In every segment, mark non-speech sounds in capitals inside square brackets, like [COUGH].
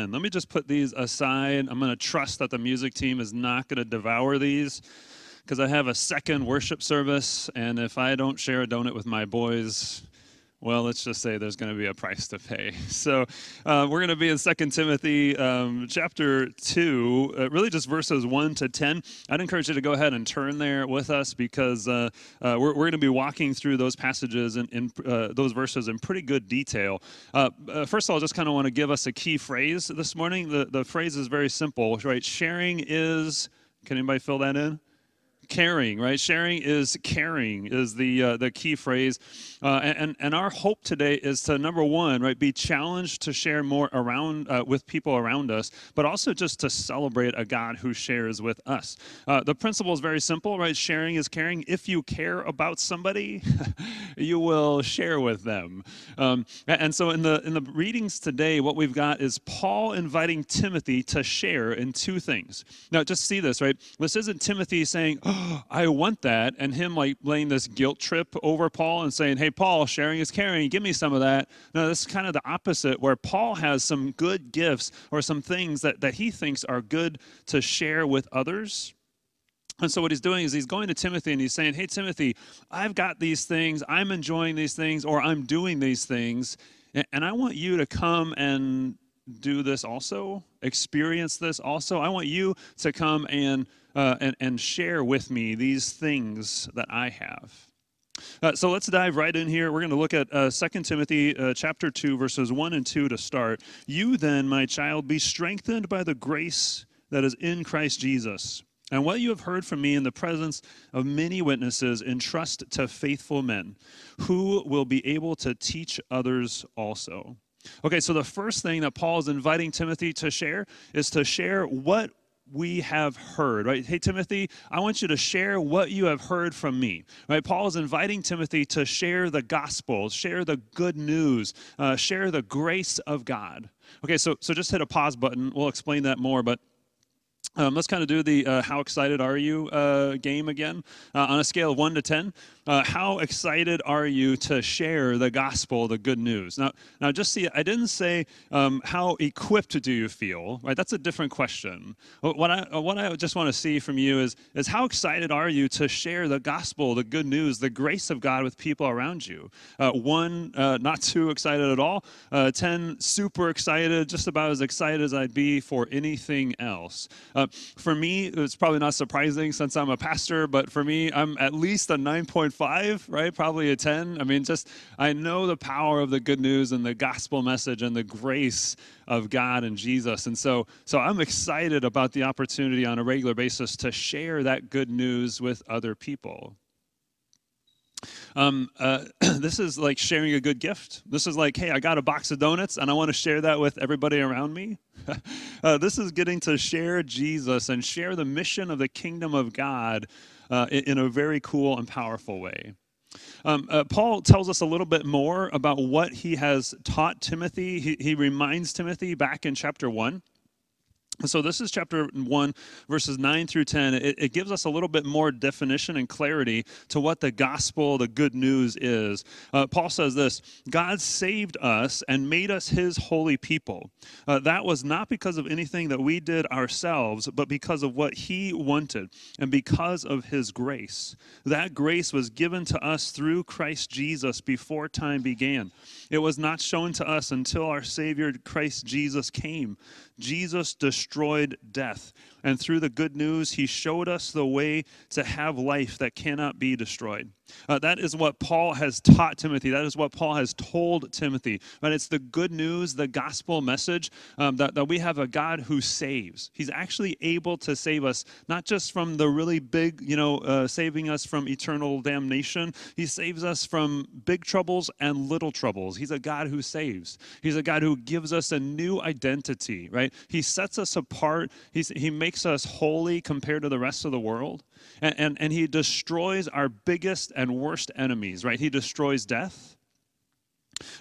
And let me just put these aside. I'm going to trust that the music team is not going to devour these because I have a second worship service. And if I don't share a donut with my boys, well, let's just say there's going to be a price to pay. [LAUGHS] So uh, we're going to be in Second Timothy um, chapter 2, uh, really just verses 1 to 10. I'd encourage you to go ahead and turn there with us because uh, uh we're, we're going to be walking through those passages and in, uh, those verses in pretty good detail. Uh, first of all, I just kind of want to give us a key phrase this morning. The, the phrase is very simple, right? Sharing is, can anybody fill that in? Caring, right? Sharing is caring is the uh, the key phrase, uh, and and our hope today is to number one, right, be challenged to share more around uh, with people around us, but also just to celebrate a God who shares with us. Uh, the principle is very simple, right? Sharing is caring. If you care about somebody, [LAUGHS] you will share with them. Um, and so in the in the readings today, what we've got is Paul inviting Timothy to share in two things. Now, just see this, right? This isn't Timothy saying. Oh, [GASPS] I want that. And him like laying this guilt trip over Paul and saying, Hey, Paul, sharing is caring. Give me some of that. No, this is kind of the opposite, where Paul has some good gifts or some things that, that he thinks are good to share with others. And so what he's doing is he's going to Timothy and he's saying, Hey, Timothy, I've got these things. I'm enjoying these things, or I'm doing these things. And I want you to come and do this also, experience this also. I want you to come and uh, and, and share with me these things that I have. Uh, so let's dive right in here. We're going to look at uh, 2 Timothy uh, chapter 2, verses 1 and 2 to start. You then, my child, be strengthened by the grace that is in Christ Jesus. And what you have heard from me in the presence of many witnesses, entrust to faithful men who will be able to teach others also. Okay, so the first thing that Paul is inviting Timothy to share is to share what we have heard, right? Hey, Timothy, I want you to share what you have heard from me, right? Paul is inviting Timothy to share the gospel, share the good news, uh, share the grace of God. Okay, so, so just hit a pause button. We'll explain that more, but um, let's kind of do the uh, how excited are you uh, game again. Uh, on a scale of 1 to 10, uh, how excited are you to share the gospel, the good news? Now, now just see, I didn't say um, how equipped do you feel, right? That's a different question. What I, what I just want to see from you is, is how excited are you to share the gospel, the good news, the grace of God with people around you? Uh, one, uh, not too excited at all. 10, super excited, just about as excited as I'd be for anything else. Uh, for me, it's probably not surprising since I'm a pastor, but for me, I'm at least a 9.5, right? Probably a 10. I mean, just I know the power of the good news and the gospel message and the grace of God and Jesus. And so, so I'm excited about the opportunity on a regular basis to share that good news with other people. Um, uh, [CLEARS THROAT] this is like sharing a good gift. This is like, hey, I got a box of donuts and I want to share that with everybody around me. [LAUGHS] uh, this is getting to share Jesus and share the mission of the kingdom of God uh, in, in, a very cool and powerful way. Um, uh, Paul tells us a little bit more about what he has taught Timothy. He, he reminds Timothy back in chapter 1 so, this is chapter 1, verses 9 through 10. It, it, gives us a little bit more definition and clarity to what the gospel, the good news is. Uh, Paul says this God saved us and made us his holy people. Uh, that was not because of anything that we did ourselves, but because of what he wanted and because of his grace. That grace was given to us through Christ Jesus before time began. It was not shown to us until our Savior Christ Jesus came. Jesus destroyed death. And through the good news, he showed us the way to have life that cannot be destroyed. Uh, that is what Paul has taught Timothy. That is what Paul has told Timothy. But it's the good news, the gospel message um, that, that we have a God who saves. He's actually able to save us, not just from the really big, you know, uh, saving us from eternal damnation. He saves us from big troubles and little troubles. He's a God who saves. He's a God who gives us a new identity, right? He sets us apart. He's, he makes us holy compared to the rest of the world. And, and, and he destroys our biggest and worst enemies, right? He destroys death.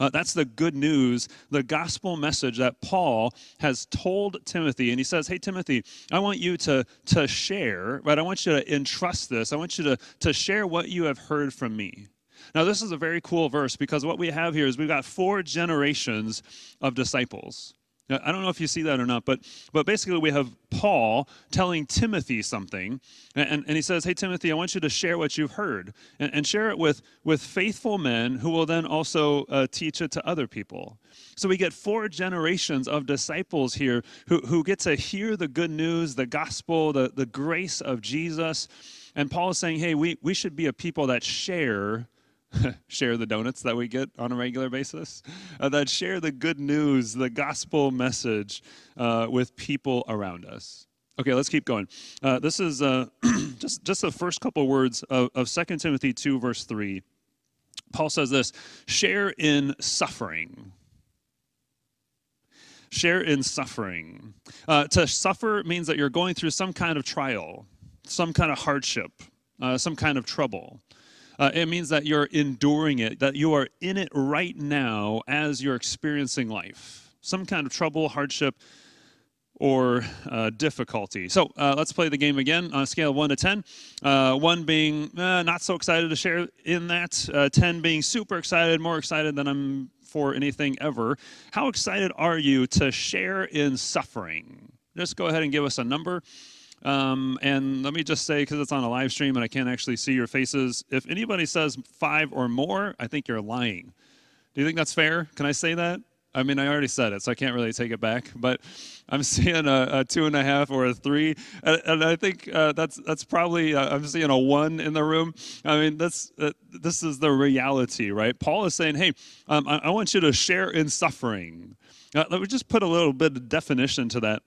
Uh, that's the good news, the gospel message that Paul has told Timothy. And he says, Hey, Timothy, I want you to, to share, right? I want you to entrust this. I want you to, to share what you have heard from me. Now, this is a very cool verse because what we have here is we've got four generations of disciples. I don't know if you see that or not, but but basically we have Paul telling Timothy something, and, and he says, Hey Timothy, I want you to share what you've heard and, and share it with, with faithful men who will then also uh, teach it to other people. So we get four generations of disciples here who, who get to hear the good news, the gospel, the, the grace of Jesus. And Paul is saying, Hey, we, we should be a people that share [LAUGHS] share the donuts that we get on a regular basis, uh, that share the good news, the gospel message uh, with people around us. Okay, let's keep going. Uh, this is uh, [CLEARS THROAT] just, just the first couple words of, of 2 Timothy 2, verse 3. Paul says this share in suffering. Share in suffering. Uh, to suffer means that you're going through some kind of trial, some kind of hardship, uh, some kind of trouble. Uh, it means that you're enduring it, that you are in it right now as you're experiencing life. Some kind of trouble, hardship, or uh, difficulty. So uh, let's play the game again on a scale of 1 to 10. Uh, 1 being uh, not so excited to share in that, uh, 10 being super excited, more excited than I'm for anything ever. How excited are you to share in suffering? Just go ahead and give us a number. Um, and let me just say, because it's on a live stream and I can't actually see your faces, if anybody says five or more, I think you're lying. Do you think that's fair? Can I say that? I mean, I already said it, so I can't really take it back. But I'm [LAUGHS] seeing a, a two and a half or a three, and, and I think uh, that's that's probably uh, I'm seeing a one in the room. I mean, that's uh, this is the reality, right? Paul is saying, "Hey, um, I, I, want you to share in suffering." Uh, let me just put a little bit of definition to that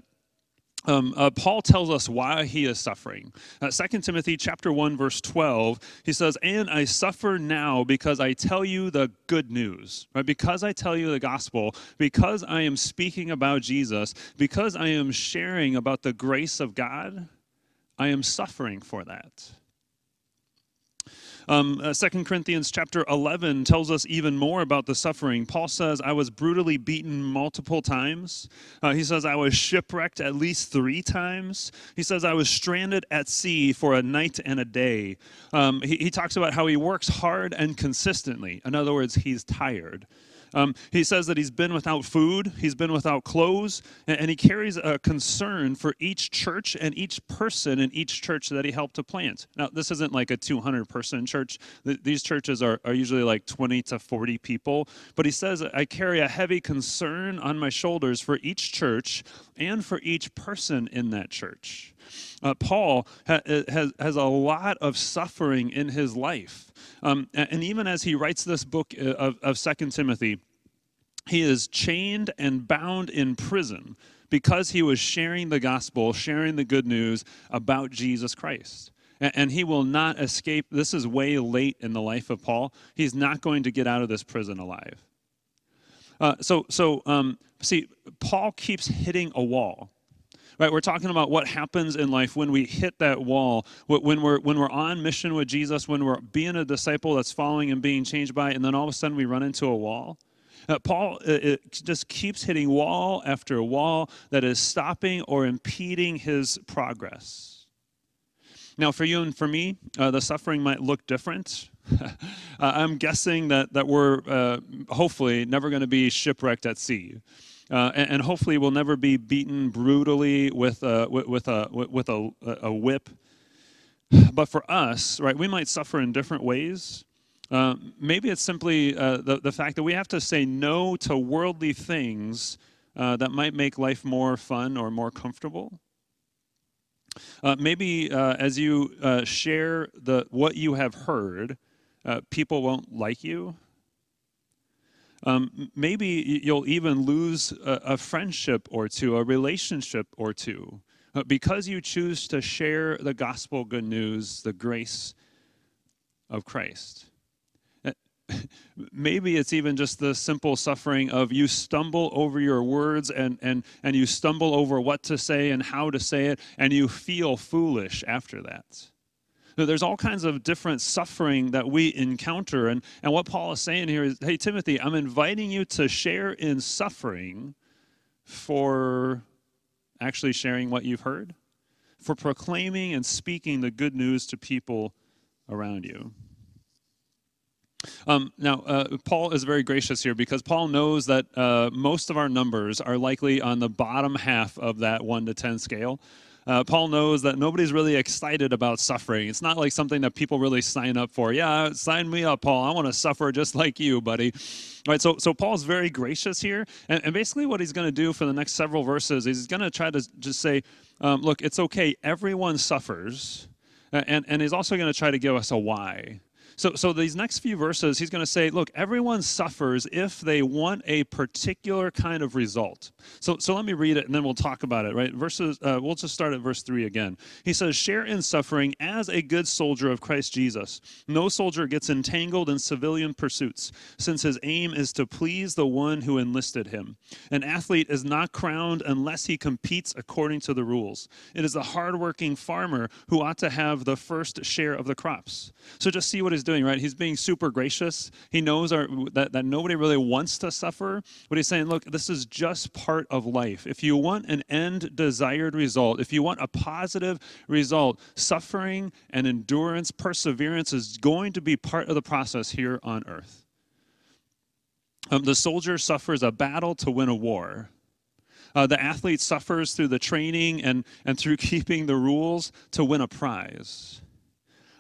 um, uh, Paul tells us why he is suffering. Uh, 2 Timothy chapter 1 verse 12, he says, "And I suffer now because I tell you the good news." Right? Because I tell you the gospel, because I am speaking about Jesus, because I am sharing about the grace of God, I am suffering for that. Um, uh, 2 Corinthians chapter 11 tells us even more about the suffering. Paul says, I was brutally beaten multiple times. Uh, he says, I was shipwrecked at least three times. He says, I was stranded at sea for a night and a day. Um, he, he talks about how he works hard and consistently. In other words, he's tired. Um, he says that he's been without food, he's been without clothes, and, and, he carries a concern for each church and each person in each church that he helped to plant. Now, this isn't like a 200 person church. these churches are, are usually like 20 to 40 people. But he says, I carry a heavy concern on my shoulders for each church and for each person in that church. Uh, Paul ha- has, has a lot of suffering in his life. Um, and even as he writes this book uh, of, of 2 Timothy, he is chained and bound in prison because he was sharing the gospel, sharing the good news about Jesus Christ. And he will not escape. This is way late in the life of Paul. He's not going to get out of this prison alive. Uh, so, so um, see, Paul keeps hitting a wall right we're talking about what happens in life when we hit that wall when we're when we're on mission with jesus when we're being a disciple that's following and being changed by and then all of a sudden we run into a wall uh, Paul it just keeps hitting wall after wall that is stopping or impeding his progress. Now, for you and for me, uh, the suffering might look different. [LAUGHS] uh, I'm guessing that, that we're uh, hopefully never going to be shipwrecked at sea. Uh, and, and, hopefully we'll never be beaten brutally with a, with a, with a, a whip. But for us, right, we might suffer in different ways. Uh, maybe it's simply uh, the, the fact that we have to say no to worldly things uh, that might make life more fun or more comfortable. Uh, maybe uh, as you share the, what you have heard, people won't like you. Um, maybe you'll even lose a, a, friendship or two, a relationship or two, uh, because you choose to share the gospel good news, the grace of Christ. Uh, [LAUGHS] maybe it's even just the simple suffering of you stumble over your words and, and, and you stumble over what to say and how to say it, and you feel foolish after that there's all kinds of different suffering that we encounter. And, and what Paul is saying here is hey, Timothy, I'm inviting you to share in suffering for actually sharing what you've heard, for proclaiming and speaking the good news to people around you. Um, now, uh, Paul is very gracious here because Paul knows that uh, most of our numbers are likely on the bottom half of that 1 to 10 scale. Uh, Paul knows that nobody's really excited about suffering. It's not like something that people really sign up for. Yeah, sign me up, Paul. I want to suffer just like you, buddy. All right, so, so Paul's very gracious here. And, and basically, what he's going to do for the next several verses is he's going to try to just say, um, look, it's okay. Everyone suffers. And, and he's also going to try to give us a why. So, so these next few verses, he's going to say, look, everyone suffers if they want a particular kind of result. So, so let me read it and then we'll talk about it, right? Verses, uh, we'll just start at verse 3 again. He says, Share in suffering as a good soldier of Christ Jesus. No soldier gets entangled in civilian pursuits, since his aim is to please the one who enlisted him. An athlete is not crowned unless he competes according to the rules. It is the hardworking farmer who ought to have the first share of the crops. So just see what he's doing, right? He's being super gracious. He knows our, that, that nobody really wants to suffer, but he's saying, look, this is just part of life. If you want an end desired result, if you want a positive result, suffering and endurance, perseverance is going to be part of the process here on earth. Um, the soldier suffers a battle to win a war. Uh, the athlete suffers through the training and, and through [LAUGHS] keeping the rules to win a prize.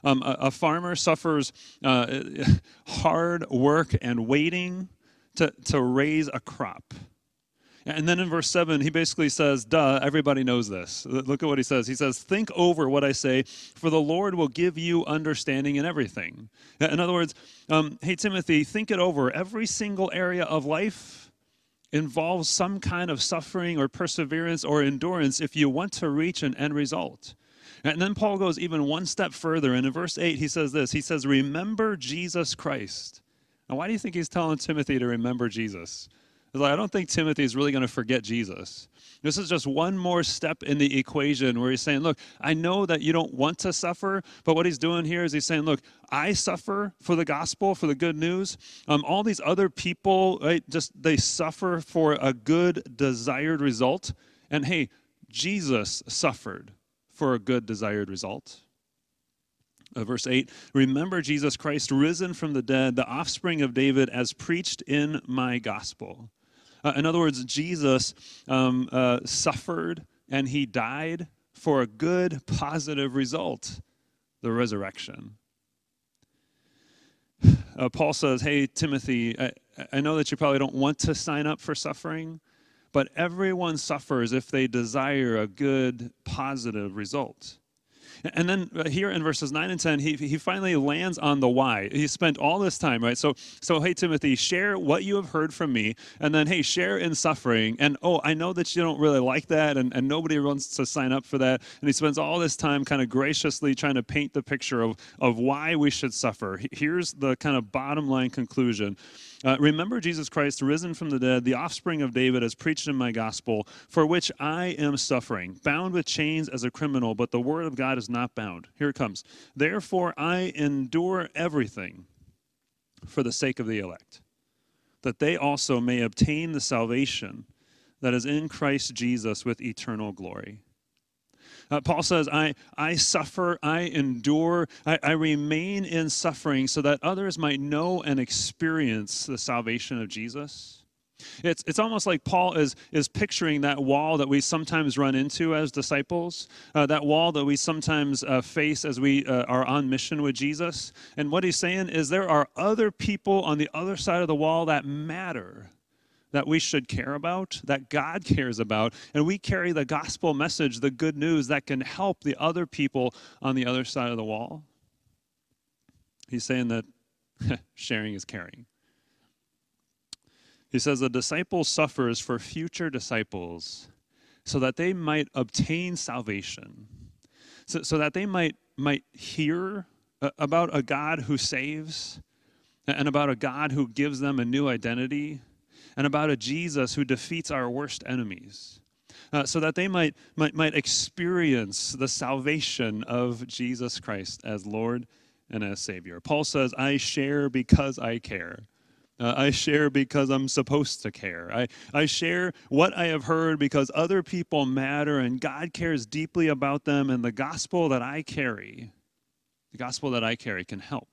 Um, a, a, farmer suffers uh, [LAUGHS] hard work and waiting to, to raise a crop. And then in verse 7, he basically says, Duh, everybody knows this. Look at what he says. He says, Think over what I say, for the Lord will give you understanding in everything. In other words, um, hey, Timothy, think it over. Every single area of life involves some kind of suffering or perseverance or endurance if you want to reach an end result. And then Paul goes even one step further. And in verse 8, he says this He says, Remember Jesus Christ. Now, why do you think he's telling Timothy to remember Jesus? Like, I don't think Timothy is really going to forget Jesus. This is just one more step in the equation where he's saying, Look, I know that you don't want to suffer, but what he's doing here is he's saying, Look, I suffer for the gospel, for the good news. Um, all these other people, right, just they suffer for a good desired result. And hey, Jesus suffered for a good desired result. Uh, verse 8 Remember Jesus Christ, risen from the dead, the offspring of David, as preached in my gospel. Uh, in other words, Jesus um, uh, suffered and he died for a good, positive result the resurrection. [SIGHS] Uh, Paul says, Hey, Timothy, I, I know that you probably don't want to sign up for suffering, but everyone suffers if they desire a good, positive result. And then uh, here in verses 9 and 10, he, he finally lands on the why. He spent all this time, right? So, so, hey, Timothy, share what you have heard from me. And then, hey, share in suffering. And, oh, I know that you don't really like that, and, and nobody wants to sign up for that. And he spends all this time kind of graciously trying to paint the picture of, of why we should suffer. Here's the kind of bottom line conclusion uh, remember Jesus Christ, risen from the dead, the offspring of David, as preached in my gospel, for which I am suffering, bound with chains as a criminal, but the word of God is not bound. Here it comes. Therefore, I endure everything for the sake of the elect, that they also may obtain the salvation that is in Christ Jesus with eternal glory. Uh, Paul says, I, I suffer, I endure, I, I remain in suffering so that others might know and experience the salvation of Jesus. It's, it's almost like Paul is, is picturing that wall that we sometimes run into as disciples, uh, that wall that we sometimes uh, face as we uh, are on mission with Jesus. And what he's saying is there are other people on the other side of the wall that matter that we should care about, that God cares about, and we carry the gospel message, the good news that can help the other people on the other side of the wall. He's saying that [LAUGHS] sharing is caring. He says the disciple suffers for future disciples so that they might obtain salvation, so, so that they might, might hear uh, about a God who saves and about a God who gives them a new identity and about a Jesus who defeats our worst enemies. Uh, so that they might, might, might experience the salvation of Jesus Christ as Lord and as Savior. Paul says, I share because I care. Uh, I share because I'm supposed to care. I, I share what I have heard because other people matter and God cares deeply about them, and the gospel that I carry, the gospel that I carry, can help.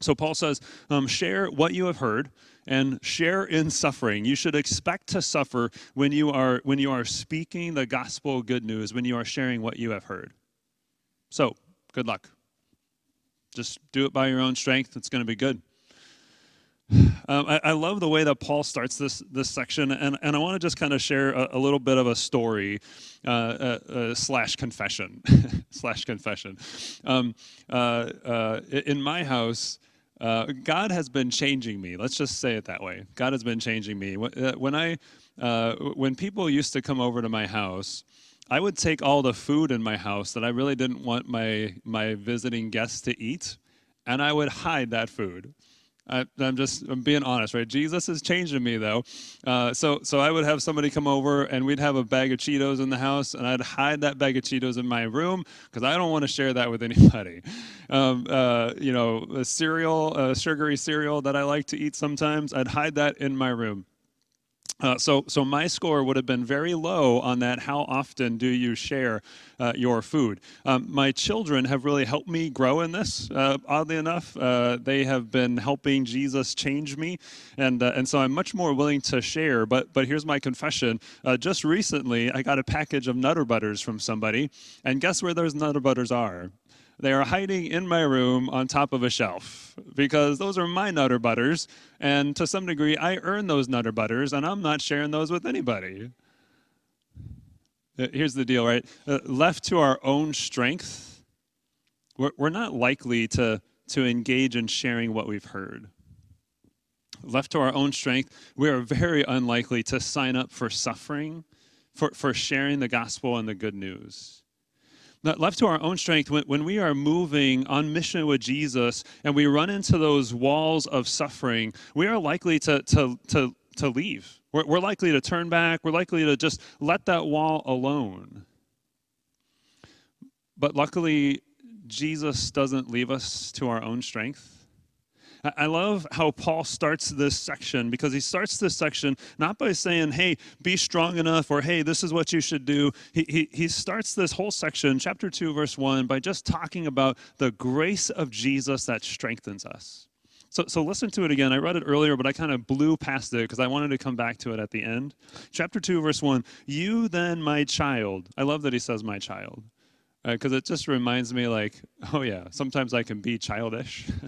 So Paul says, um, share what you have heard and share in suffering. You should expect to suffer when you are when you are speaking the gospel good news, when you are sharing what you have heard. So, good luck. Just do it by your own strength. It's going to be good. Um, I, I, love the way that Paul starts this this section, and, and I want to just kind of share a, a little bit of a story uh, uh, uh, slash confession [LAUGHS] slash confession. Um, uh, uh, in my house, uh, God has been changing me. Let's just say it that way. God has been changing me. When I when people used to come over to my house, I would take all the food in my house that I really didn't want my my visiting guests to eat, and I would hide that food. I, am just I'm being honest, right? Jesus is changing me though. Uh, so so I would have somebody come over and we'd have a bag of Cheetos in the house, and I'd hide that bag of Cheetos in my room because I don't want to share that with [LAUGHS] anybody. Um, uh, you know, a cereal, a sugary cereal that I like to eat sometimes, I'd hide that in my room. Uh, so, so my score would have been very low on that. How often do you share uh, your food? Um, my children have really helped me grow in this. Uh, oddly enough, uh, they have been helping Jesus change me, and uh, and so I'm much more willing to share. But but here's my confession: uh, just recently, I got a package of Nutter Butters from somebody, and guess where those Nutter Butters are? They are hiding in my room on top of a shelf because those are my Nutter Butters. And to some degree, I earn those Nutter Butters, and I'm not sharing those with anybody. Uh, here's the deal, right? Uh, left to our own strength, we're, we're not likely to, to engage in sharing what we've heard. Left to our own strength, we are very unlikely to sign up for suffering, for, for sharing the gospel and the good news left to our own strength, when, when we are moving on mission with Jesus and we run into those walls of suffering, we are likely to, to, to, to leave. We're, we're likely to turn back. We're likely to just let that wall alone. But luckily, Jesus doesn't leave us to our own strength. I love how Paul starts this section because he starts this section not by saying, hey, be strong enough or hey, this is what you should do. He, he, he starts this whole section, chapter 2, verse 1, by just talking about the grace of Jesus that strengthens us. So, so listen to it again. I read it earlier, but I kind of blew past it because I wanted to come back to it at the end. Chapter 2, verse 1 You then, my child. I love that he says, my child because uh, it just reminds me like [LAUGHS] oh yeah sometimes i can be childish. [LAUGHS]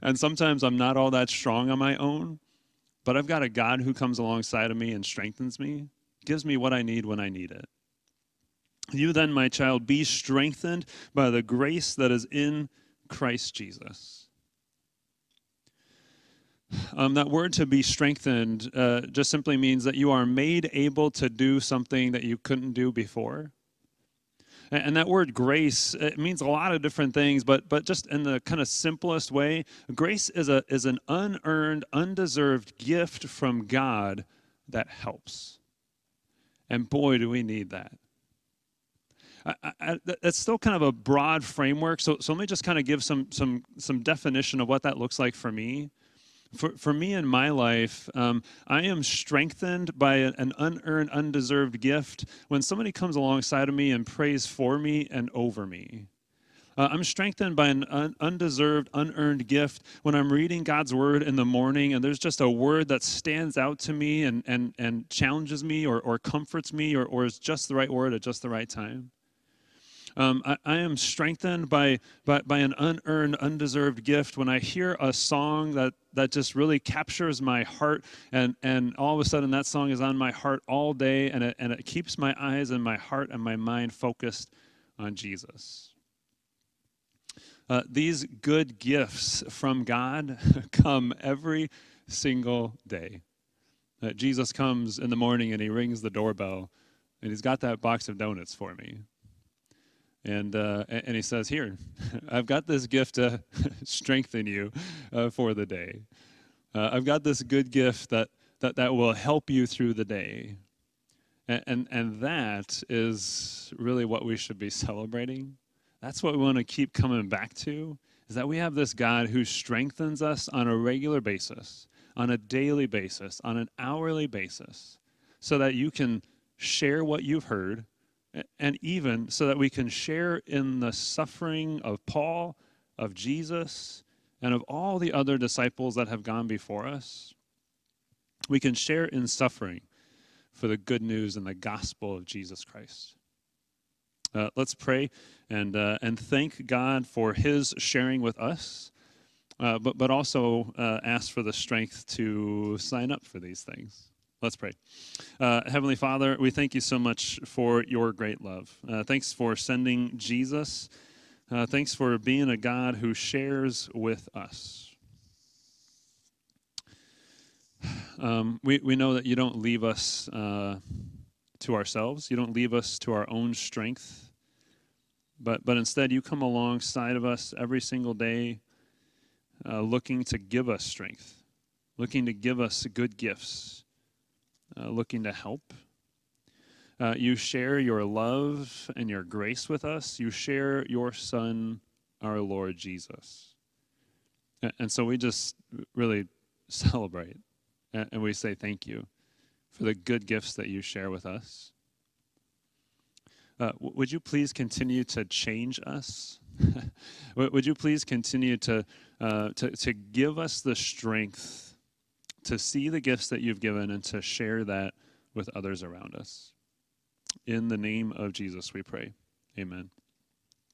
And sometimes i'm not all that strong on my own but i've got a god who comes alongside of me and strengthens me gives me what i need when i need it. You then my child be strengthened by the grace that is in christ jesus. Um, that word to be strengthened uh, just simply means that you are made able to do something that you couldn't do before and that word grace, uh, it means a lot of different things, but, but just in the kind of simplest way, grace is, a, is an unearned, undeserved gift from God that helps. And boy, do we need that. That's still kind of a broad framework. So, so let me just kind of give some, some, some definition of what that looks like for me for, for me in my life, um, I am strengthened by an unearned, undeserved gift when somebody comes alongside of me and prays for me and over me. Uh, I'm strengthened by an un- undeserved, unearned gift when I'm reading God's word in the morning and there's just a word that stands out to me and, and, and challenges me or, or comforts me or, or is just the right word at just the right time. Um, I, I, am strengthened by, by, by an unearned, undeserved gift when I hear a song that, that just really captures my heart, and, and all of a sudden that song is on my heart all day, and it, and it keeps my eyes and my heart and my mind focused on Jesus. Uh, these good gifts from God [LAUGHS] come every single day. Uh, Jesus comes in the morning and he rings the doorbell, and he's got that box of donuts for me. And, uh, and he says, Here, [LAUGHS] I've got this gift to [LAUGHS] strengthen you uh, for the day. Uh, I've got this good gift that, that, that will help you through the day. And, and, and that is really what we should be celebrating. That's what we want to keep coming back to, is that we have this God who strengthens us on a regular basis, on a daily basis, on an hourly basis, so that you can share what you've heard and even so that we can share in the suffering of Paul, of Jesus, and of all the other disciples that have gone before us, we can share in suffering for the good news and the gospel of Jesus Christ. Uh, let's pray and, uh, and thank God for his sharing with us, uh, but, but also uh, ask for the strength to sign up for these things. Let's pray. Uh, Heavenly Father, we thank you so much for your great love. Uh, thanks for sending Jesus. thanks for being a God who shares with us. [SIGHS] Um, we, we know that you don't leave us to ourselves. You don't leave us to our own strength, but, but instead you come alongside of us every single day, uh, looking to give us strength, looking to give us good gifts, uh, looking to help. Uh, you share your love and your grace with us. You share your Son, our Lord Jesus. And, so we just really [LAUGHS] celebrate and, and we say thank you for the good gifts that you share with us. Uh, would you please continue to change us? [LAUGHS] would you please continue to, uh, to, to give us the strength to see the gifts that you've given and to share that with others around us? In the name of Jesus, we pray. Amen.